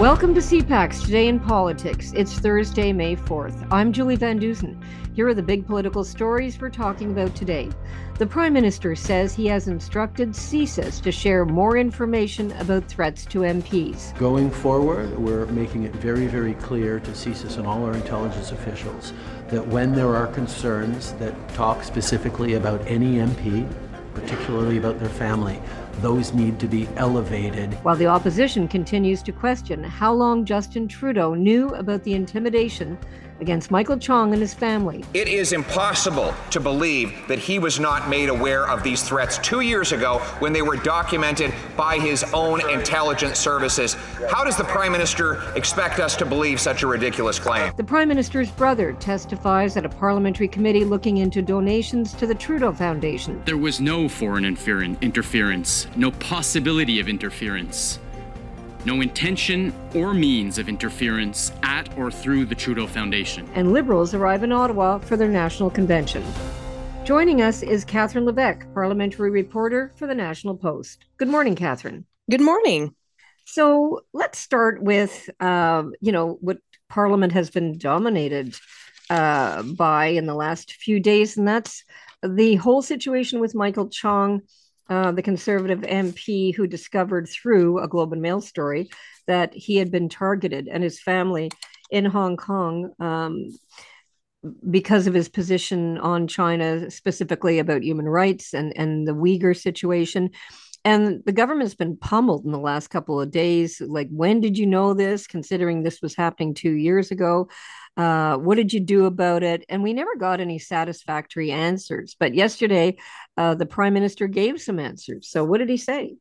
Welcome to CPAC's Today in Politics. It's Thursday, May 4th. I'm Julie Van Dusen. Here are the big political stories we're talking about today. The Prime Minister says he has instructed CSIS to share more information about threats to MPs. Going forward, we're making it very, very clear to CSIS and all our intelligence officials that when there are concerns that talk specifically about any MP, particularly about their family, those need to be elevated. While the opposition continues to question how long Justin Trudeau knew about the intimidation against Michael Chong and his family. It is impossible to believe that he was not made aware of these threats two years ago when they were documented by his own intelligence services. How does the Prime Minister expect us to believe such a ridiculous claim? The Prime Minister's brother testifies at a parliamentary committee looking into donations to the Trudeau Foundation. There was no foreign interference, no possibility of interference no intention or means of interference at or through the Trudeau Foundation. And Liberals arrive in Ottawa for their national convention. Joining us is Catherine Levesque, parliamentary reporter for the National Post. Good morning, Catherine. Good morning. So let's start with, uh, you know, what Parliament has been dominated uh, by in the last few days, and that's the whole situation with Michael Chong uh, the conservative MP who discovered through a Globe and Mail story that he had been targeted and his family in Hong Kong um, because of his position on China, specifically about human rights and, and the Uyghur situation. And the government's been pummeled in the last couple of days. Like, when did you know this? Considering this was happening two years ago. Uh, what did you do about it? And we never got any satisfactory answers. But yesterday, uh, the prime minister gave some answers. So, what did he say?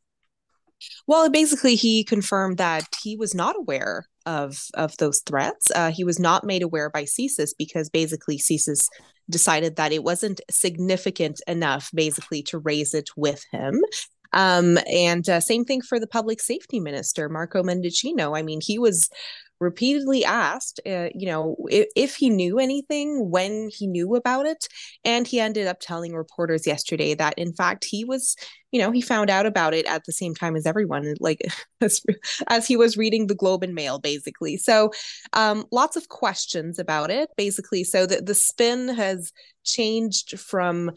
Well, basically, he confirmed that he was not aware of of those threats. Uh, he was not made aware by CSIS because basically CSIS decided that it wasn't significant enough, basically, to raise it with him. Um, and uh, same thing for the public safety minister, Marco Mendicino. I mean, he was repeatedly asked, uh, you know, if, if, he knew anything, when he knew about it. And he ended up telling reporters yesterday that, in fact, he was, you know, he found out about it at the same time as everyone, like as, as he was reading the Globe and Mail, basically. So um, lots of questions about it, basically. So the, the spin has changed from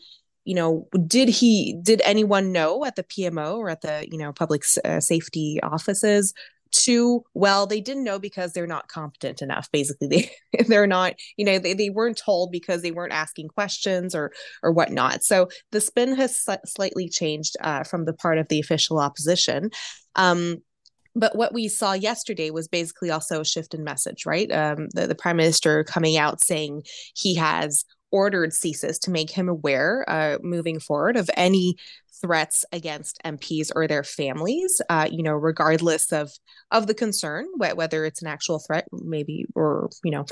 you know did he did anyone know at the pmo or at the you know public uh, safety offices Two, well, they didn't know because they're not competent enough. Basically, they they're not, you know, they, they weren't told because they weren't asking questions or or whatnot. So the spin has slightly changed uh, from the part of the official opposition. Um, but what we saw yesterday was basically also a shift in message, right? Um, the, the prime minister coming out saying he has ordered CSIS to make him aware uh, moving forward of any threats against MPs or their families, uh, you know, regardless of of the concern, whether it's an actual threat, maybe, or you know,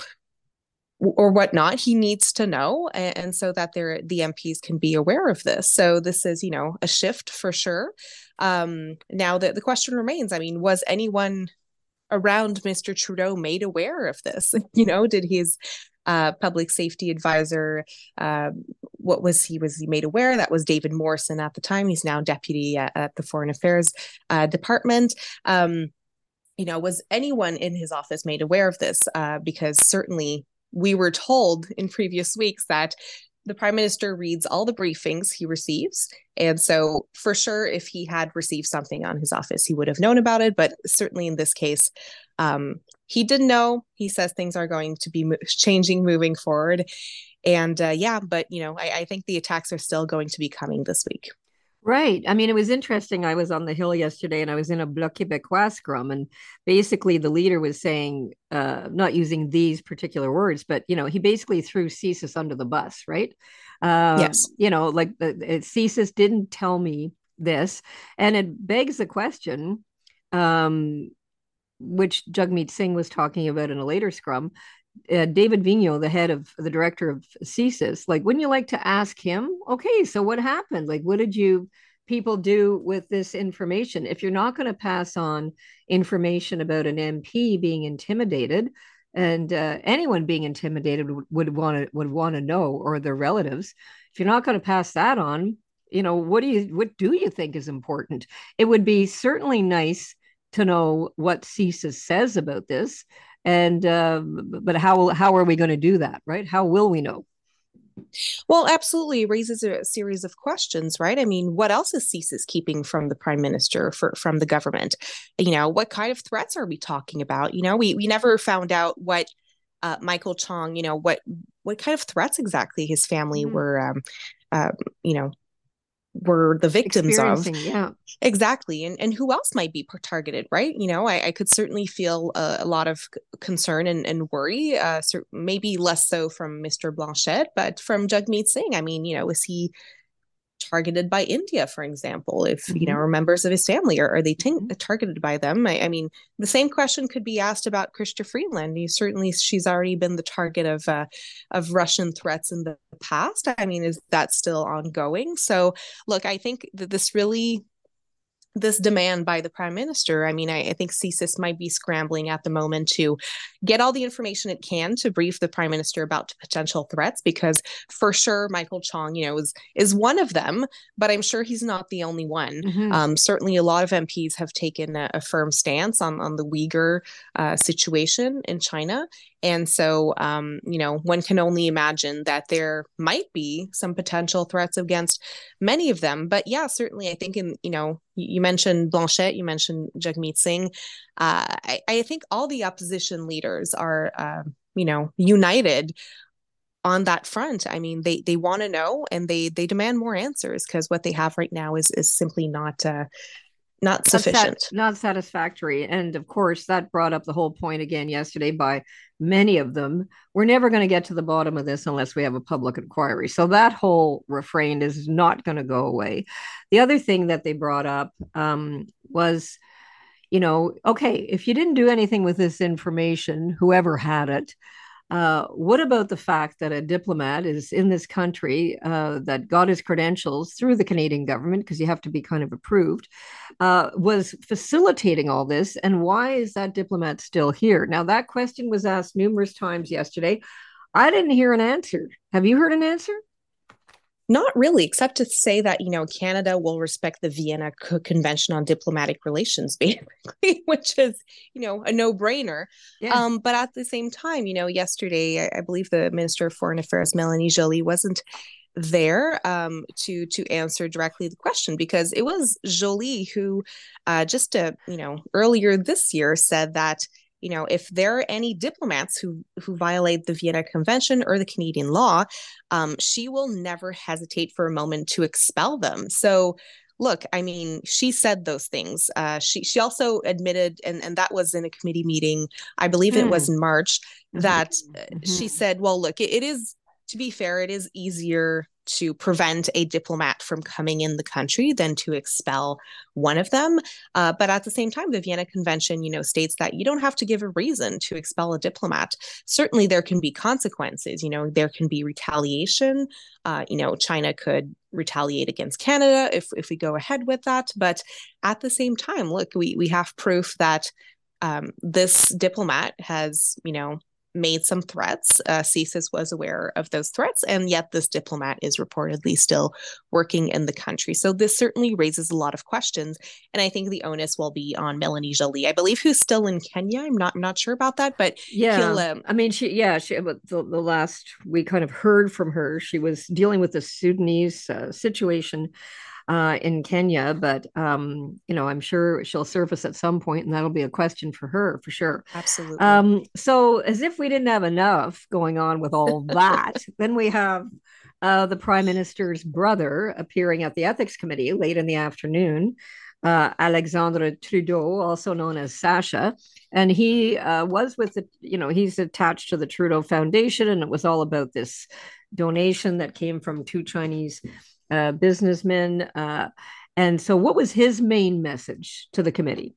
or whatnot. He needs to know, and, and so that they the MPs can be aware of this. So this is, you know, a shift for sure. Um, now the the question remains. I mean, was anyone around Mr. Trudeau made aware of this? You know, did his uh, public safety advisor. Uh, what was he was he made aware? That was David Morrison at the time. He's now deputy at, at the Foreign Affairs uh, Department. Um, you know, was anyone in his office made aware of this? Uh, because certainly we were told in previous weeks that the prime minister reads all the briefings he receives. And so for sure if he had received something on his office he would have known about it. But certainly in this case um, he didn't know. He says things are going to be mo- changing moving forward. And uh, yeah but you know I, I think the attacks are still going to be coming this week Right. I mean, it was interesting. I was on the Hill yesterday and I was in a Bloc Québécois scrum. And basically, the leader was saying, uh, not using these particular words, but, you know, he basically threw CSIS under the bus, right? Uh, yes. You know, like the, CSIS didn't tell me this. And it begs the question, um, which Jagmeet Singh was talking about in a later scrum uh, David Vigneault, the head of the director of CSIS, like, wouldn't you like to ask him? Okay, so what happened? Like, what did you people do with this information? If you're not going to pass on information about an MP being intimidated, and uh, anyone being intimidated would want to would want to know, or their relatives, if you're not going to pass that on, you know, what do you what do you think is important? It would be certainly nice to know what CSIS says about this, and uh, but how how are we going to do that, right? How will we know? Well, absolutely raises a series of questions, right? I mean, what else is CSIS keeping from the prime minister for from the government? You know, what kind of threats are we talking about? You know, we we never found out what uh, Michael Chong, you know, what what kind of threats exactly his family mm-hmm. were, um, uh, you know, were the victims of. Yeah. Exactly and and who else might be targeted right? You know i, I could certainly feel a, a lot of concern and, and worry uh maybe less so from mr blanchet but from jagmeet singh. I mean you know is he targeted by India, for example, if mm-hmm. you know, mm-hmm. members of his family are, are they t- mm-hmm. targeted by them? I, I, mean, the same question could be asked about Chrystia Freeland. You, certainly, she's already been the target of uh, of Russian threats in the past. I mean, is that still ongoing? So, look, I think that this really this demand by the prime minister. I mean, I, I, think CSIS might be scrambling at the moment to get all the information it can to brief the prime minister about potential threats, because for sure Michael Chong, you know, is is one of them, but I'm sure he's not the only one. Mm-hmm. Um, certainly, a lot of MPs have taken a, a firm stance on on the Uyghur uh, situation in China, and so, um, you know, one can only imagine that there might be some potential threats against many of them. But yeah, certainly, I think in, you know, you mentioned Blanchet, you mentioned Jagmeet Singh. Uh, I, I, think all the opposition leaders are, uh, you know, united on that front. I mean, they they want to know and they they demand more answers because what they have right now is is simply not uh, not sufficient. not, not, satisfactory. And of course that brought up the whole point again yesterday by many of them. We're never going to get to the bottom of this unless we have a public inquiry. So that whole refrain is not going to go away. The other thing that they brought up um, was you know okay if you didn't do anything with this information whoever had it uh, what about the fact that a diplomat is in this country uh, that got his credentials through the Canadian government, because you have to be kind of approved, uh, was facilitating all this? And why is that diplomat still here? Now, that question was asked numerous times yesterday. I didn't hear an answer. Have you heard an answer? Not really, except to say that, you know, Canada will respect the Vienna Convention on Diplomatic Relations, basically, which is, you know, a no brainer. Yeah. Um, but at the same time, you know, yesterday, I, I believe the Minister of Foreign Affairs, Melanie Joly, wasn't there um, to to answer directly the question because it was Joly who uh, just uh, you know earlier this year said that you know if there are any diplomats who who violate the vienna convention or the canadian law um, she will never hesitate for a moment to expel them so look i mean she said those things uh, she she also admitted and and that was in a committee meeting i believe mm. it was hmm. in march mm-hmm. that mm-hmm. she said well look it, it is to be fair it is easier to prevent a diplomat from coming in the country than to expel one of them. Uh, but at the same time, the Vienna Convention, you know, states that you don't have to give a reason to expel a diplomat. Certainly, there can be consequences. You know, there can be retaliation. Uh, you know, China could retaliate against Canada if if we go ahead with that. But at the same time, look, we we have proof that um, this diplomat has, you know, made some threats. Uh, CSIS was aware of those threats, and yet this diplomat is reportedly still working in the country. So this certainly raises a lot of questions, and I think the onus will be on Melanie Joly, I believe, who's still in Kenya. I'm not I'm not sure about that, but yeah, um, I mean, she yeah, she the, the last we kind of heard from her, she was dealing with the Sudanese uh, situation uh, in Kenya, but um, you know, I'm sure she'll surface at some point, and that'll be a question for her for sure. Absolutely. Um, so, as if we didn't have enough going on with all that, then we have uh, the prime minister's brother appearing at the ethics committee late in the afternoon. Uh, Alexandre Trudeau, also known as Sasha, and he uh, was with the, you know, he's attached to the Trudeau Foundation, and it was all about this donation that came from two Chinese uh, businessman. Uh, and so, what was his main message to the committee?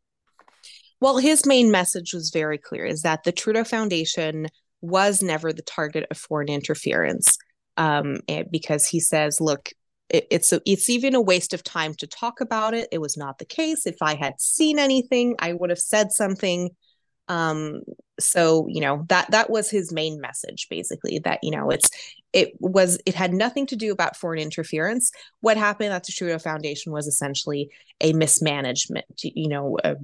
Well, his main message was very clear: is that the Trudeau Foundation was never the target of foreign interference, um, because he says, "Look, it, it's a, it's even a waste of time to talk about it. It was not the case. If I had seen anything, I would have said something." Um so you know that that was his main message basically that you know it's it was it had nothing to do about foreign interference. What happened at the trudeau foundation was essentially a mismanagement you know a,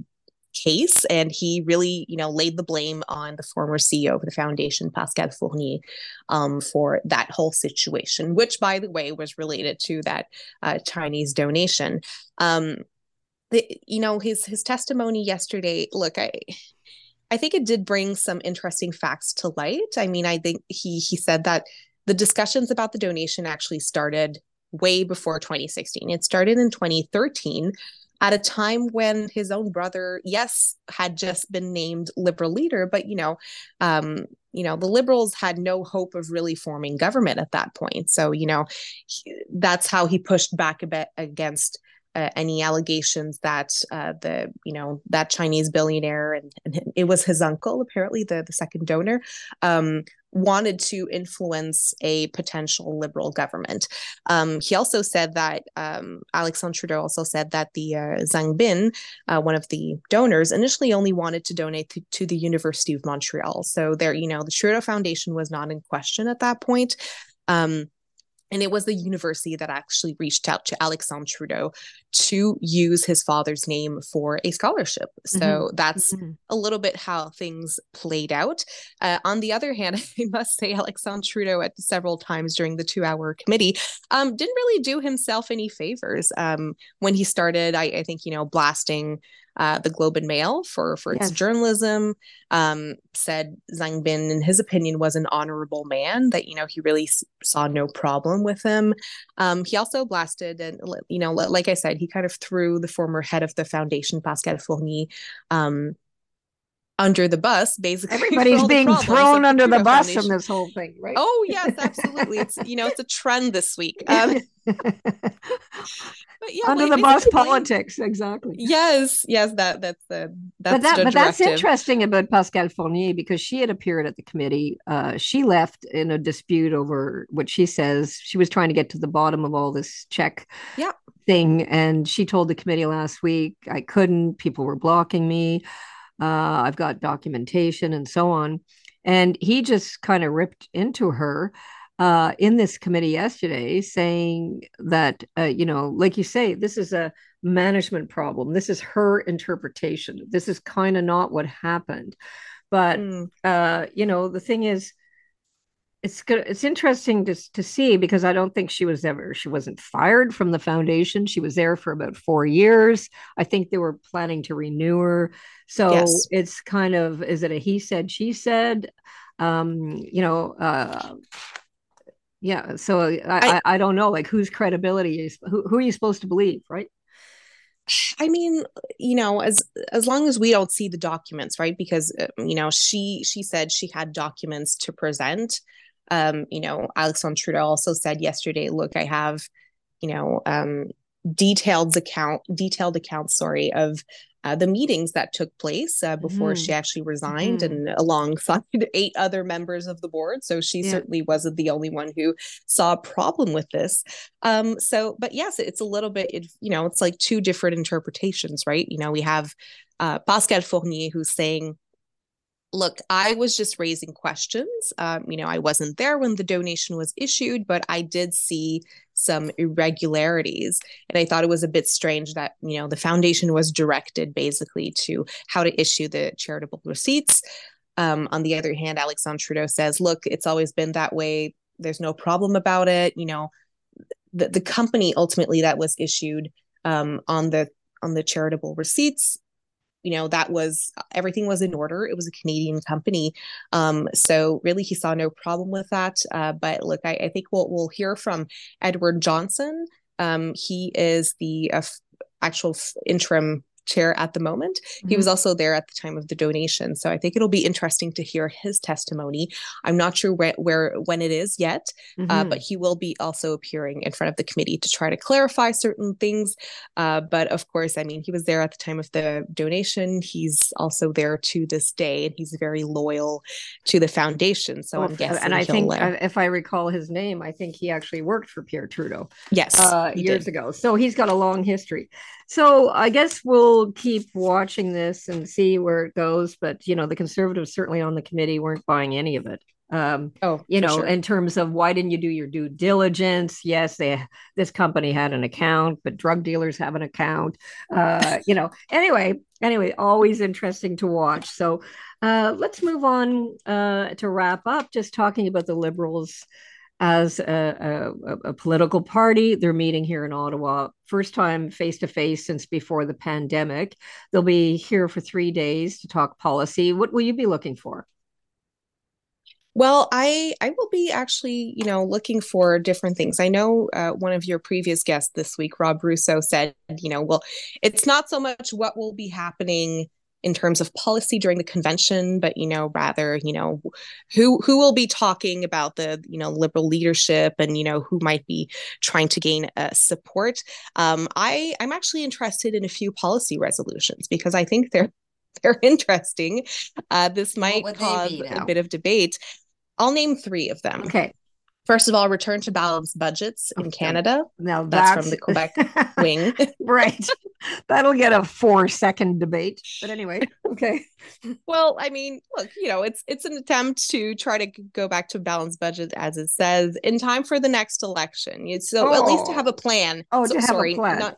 case and he really you know laid the blame on the former ceo of the foundation pascale fournier um, for that whole situation which by the way was related to that uh, chinese donation. Um, the, you know his his testimony yesterday look i i think it did bring some interesting facts to light i mean i think he he said that the discussions about the donation actually started way before 2016 it started in 2013 at a time when his own brother, yes, had just been named liberal leader, but you know, um, you know, the liberals had no hope of really forming government at that point. So you know, he, that's how he pushed back a bit against uh, any allegations that uh, the you know that Chinese billionaire and, and, it was his uncle apparently the the second donor um, wanted to influence a potential liberal government. Um, he also said that um, Alexandre Trudeau also said that the uh, Zhang Bin, uh, one of the donors, initially only wanted to donate to, to, the University of Montreal. So there, you know, the Trudeau Foundation was not in question at that point. Um, and it was the university that actually reached out to Alexandre Trudeau to use his father's name for a scholarship. So mm-hmm. that's mm-hmm. a little bit how things played out. Uh, on the other hand, I must say, Alexandre Trudeau, at several times during the two hour committee, um, didn't really do himself any favors. Um, when he started, I, I think, you know, blasting uh, the Globe and Mail for for its journalism. Um, said Zhang Bin, in his opinion, was an honorable man. That you know he really s- saw no problem with him. Um, he also blasted, and you know, like I said, he kind of threw the former head of the foundation, Pascale Fournier. Um, under the bus basically everybody's being thrown under the bus Foundation. from this whole thing right oh yes absolutely it's you know it's a trend this week um, but yeah, under like, the bus politics, exactly. Yes, yes, that that's the that's but that but that's interesting about Pascale Fournier because she had appeared at the committee. Uh, she left in a dispute over what she says she was trying to get to the bottom of all this check yeah. thing, and she told the committee last week I couldn't. People were blocking me. Uh, I've got documentation and so on, and he just kind of ripped into her uh, in this committee yesterday saying that, uh, you know, like you say, this is a management problem. This is her interpretation. This is kind of not what happened. But, mm. uh, you know, the thing is, it's good. It's interesting to, to see because I don't think she was ever, she wasn't fired from the foundation. She was there for about four years. I think they were planning to renew her. So yes. it's kind of, is it a he said, she said? Um, you know, uh, yeah so I, I, I don't know like whose credibility is who, who are you supposed to believe right I mean, you know, as as long as we don't see the documents, right? Because uh, you know, she she said she had documents to present. Um, you know, Alexandre Trudeau also said yesterday, "Look, I have, you know, um, detailed account detailed accounts, sorry, of uh, the meetings that took place uh, before mm. she actually resigned mm. and alongside eight other members of the board. So she yeah. certainly wasn't the only one who saw a problem with this. Um, so, but yes, it's a little bit, it, you know, it's like two different interpretations, right? You know, we have uh, Pascale Fournier who's saying, look, I was just raising questions. Um, you know, I wasn't there when the donation was issued, but I did see some irregularities. And I thought it was a bit strange that, you know, the foundation was directed basically to how to issue the charitable receipts. Um, on the other hand, Alexandre Trudeau says, look, it's always been that way. There's no problem about it. You know, the, the company ultimately that was issued um, on the on the charitable receipts you know that was everything was in order. It was a canadian company. Um, so really he saw no problem with that. Uh, but look I, I, think we'll, we'll hear from edward johnston um, he is the uh, actual interim chair at the moment. Mm-hmm. He was mm-hmm. also there at the time of the donation. So I think it'll be interesting to hear his testimony. I'm not sure where, where when it is yet, uh, mm-hmm. uh, but he will be also appearing in front of the committee to try to clarify certain things. Uh, but of course, I mean, he was there at the time of the donation. He's also there to this day, and he's very loyal to the foundation. So I'm guessing. And I think, uh, if I recall his name, I think he actually worked for Pierre Trudeau. Yes, uh, years did. ago. So he's got a long history. So I guess we'll keep watching this and see where it goes. But you know, the conservatives certainly on the committee weren't buying any of it. Um, oh, you know, sure. in terms of why didn't you do your due diligence? Yes, they this company had an account, but drug dealers have an account. Uh, you know, anyway, anyway, always interesting to watch. So uh, let's move on uh, to wrap up. Just talking about the Liberals as a, a, a, political party. They're meeting here in Ottawa, first time face to face since before the pandemic. They'll be here for three days to talk policy. What will you be looking for? Well, I I will be actually, you know, looking for different things. I know uh, one of your previous guests this week, Rob Russo, said, you know, well, it's not so much what will be happening in terms of policy during the convention, but you know, rather, you know, who who will be talking about the you know liberal leadership and you know who might be trying to gain uh, support. Um, I I'm actually interested in a few policy resolutions because I think they're they're interesting. Uh, this might cause a bit of debate. I'll name three of them. Okay. First of all, return to balanced budgets in Canada. Now that's, that's from the Quebec wing. right. That'll get a four second debate. But anyway, okay. Well, I mean, look, you know, it's it's an attempt to try to go back to a balanced budget as it says in time for the next election. So oh. at least to oh. have a plan. Oh, so, to have sorry, a plan. Not,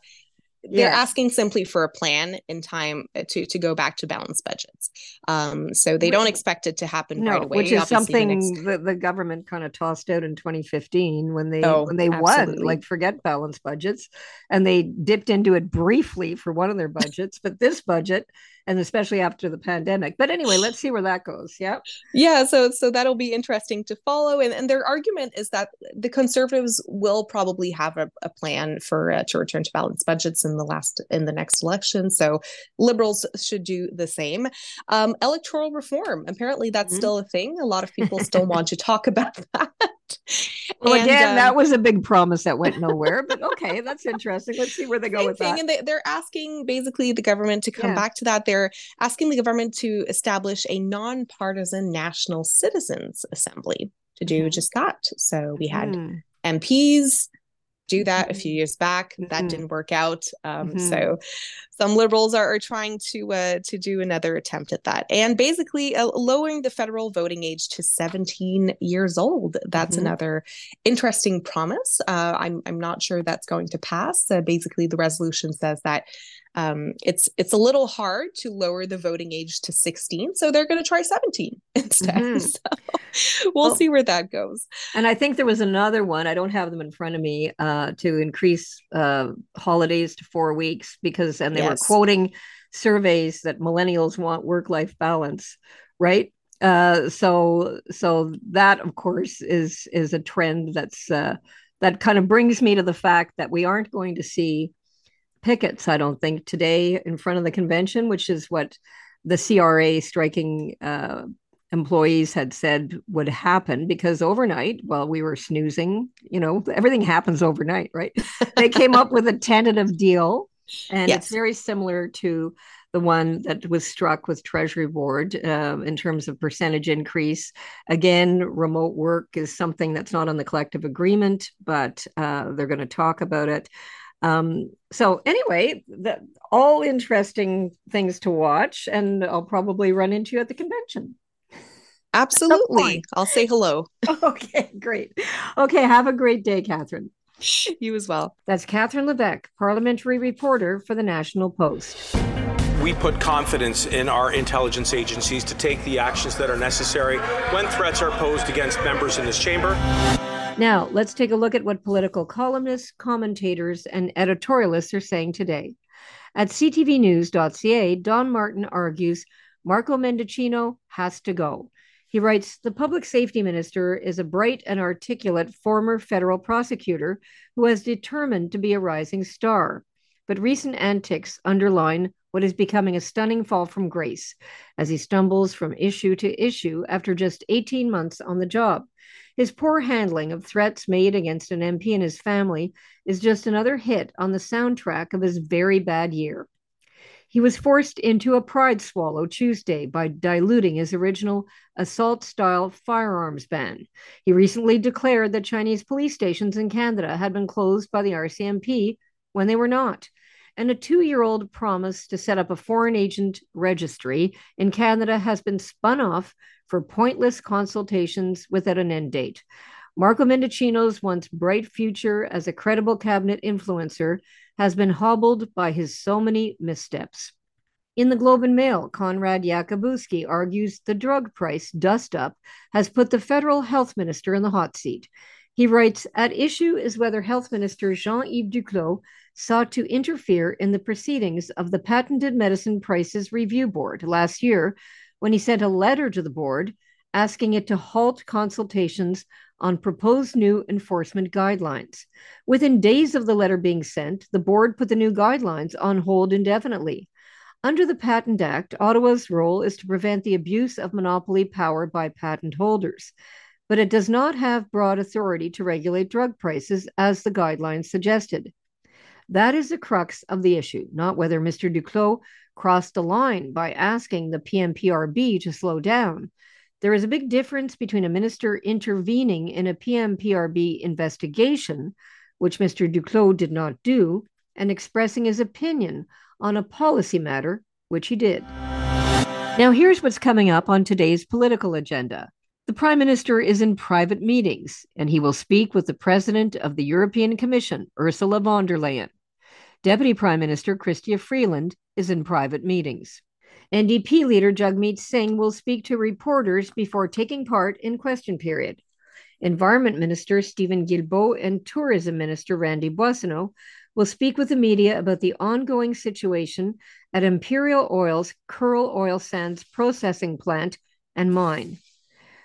they're asking simply for a plan in time uh, to to go back to balanced budgets. Um, so they don't expect it to happen no, right away. Which is Obviously, something the, next... the, the, government kind of tossed out in 2015 when they oh, when they absolutely. won. Like forget balanced budgets, and they dipped into it briefly for one of their budgets, but this budget and especially after the pandemic. But anyway, let's see where that goes. Yeah. Yeah. So so that'll be interesting to follow. And, and their argument is that the conservatives will probably have a, a plan for uh, to return to balanced budgets in the last in the next election. So liberals should do the same. Um, electoral reform. Apparently, that's mm-hmm. still a thing. A lot of people still want to talk about that. Well, and, again, um, that was a big promise that went nowhere, but okay, that's interesting. Let's see where they go with thing. that. And they, are asking basically the government to come yeah. back to that. They're asking the government to establish a nonpartisan national citizens assembly to do mm-hmm. just that. So we had mm. MPs do that a few mm-hmm. years back. That mm-hmm. didn't work out. Um, mm-hmm. So some liberals are, are trying to uh, to do another attempt at that, and basically uh, lowering the federal voting age to 17 years old. That's mm-hmm. another interesting promise. Uh, I'm I'm not sure that's going to pass. Uh, basically, the resolution says that um, it's it's a little hard to lower the voting age to 16 so they're going to try 17 instead mm-hmm. so we'll, well, see where that goes and i think there was another one i don't have them in front of me uh, to increase uh, holidays to four weeks because and they yes. were quoting surveys that millennials want work-life balance right uh, so so that of course is is a trend that's uh, that kind of brings me to the fact that we aren't going to see pickets, I don't think, today in front of the convention, which is what the CRA striking uh, employees had said would happen because overnight, while we were snoozing, you know, everything happens overnight, right? they came up with a tentative deal, and yes. it's very similar to the one that was struck with Treasury Board uh, in terms of percentage increase. Again, remote work is something that's not on the collective agreement, but uh, they're going to talk about it. Um, so anyway, the, all interesting things to watch, and I'll probably run into you at the convention. Absolutely. I'll say hello. Okay, great. Okay, have a great day, Catherine. You as well. That's Catherine Levesque, parliamentary reporter for the National Post. We put confidence in our intelligence agencies to take the actions that are necessary when threats are posed against members in this chamber. Now, let's take a look at what political columnists, commentators, and editorialists are saying today. At ctvnews.ca, Don Martin argues Marco Mendicino has to go. He writes The public safety minister is a bright and articulate former federal prosecutor who has determined to be a rising star. But recent antics underline what is becoming a stunning fall from grace as he stumbles from issue to issue after just 18 months on the job. His poor handling of threats made against an MP and his family is just another hit on the soundtrack of his very bad year. He was forced into a pride swallow Tuesday by diluting his original assault style firearms ban. He recently declared that Chinese police stations in Canada had been closed by the RCMP when they were not. And a two year old promise to set up a foreign agent registry in Canada has been spun off for pointless consultations without an end date. Marco Mendicino's once bright future as a credible cabinet influencer has been hobbled by his so many missteps. In the Globe and Mail, Konrad Yakabuski argues the drug price dust up has put the federal health minister in the hot seat. He writes At issue is whether Health Minister Jean Yves Duclos sought to interfere in the proceedings of the Patented Medicine Prices Review Board last year when he sent a letter to the board asking it to halt consultations on proposed new enforcement guidelines. Within days of the letter being sent, the board put the new guidelines on hold indefinitely. Under the Patent Act, Ottawa's role is to prevent the abuse of monopoly power by patent holders, but it does not have broad authority to regulate drug prices as the guidelines suggested. That is the crux of the issue, not whether Mr. Duclos crossed the line by asking the PMPRB to slow down. There is a big difference between a minister intervening in a PMPRB investigation, which Mr. Duclos did not do, and expressing his opinion on a policy matter, which he did. Now, here's what's coming up on today's political agenda. The Prime Minister is in private meetings, and he will speak with the President of the European Commission, Ursula von der Leyen. Deputy Prime Minister Chrystia Freeland is in private meetings. NDP leader Jagmeet Singh will speak to reporters before taking part in question period. Environment Minister Stephen Guilbeault and Tourism Minister Randy Boissonnault will speak with the media about the ongoing situation at Imperial Oil's Kearl Oil Sands processing plant and mine.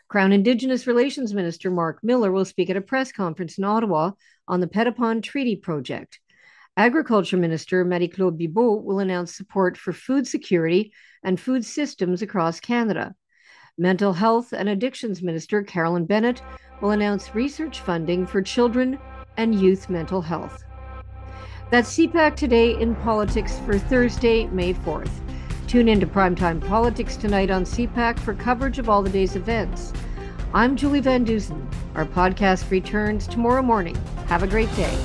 Crown Indigenous Relations Minister Mark Miller will speak at a press conference in Ottawa on the Petitpont Treaty Project. Agriculture Minister Marie-Claude Bibeau will announce support for food security and food systems across Canada. Mental Health and Addictions Minister Carolyn Bennett will announce research funding for children and youth mental health. That's CPAC Today in Politics for Thursday, May 4th. Tune in to Primetime Politics tonight on CPAC for coverage of all the day's events. I'm Julie Van Dusen. Our podcast returns tomorrow morning. Have a great day.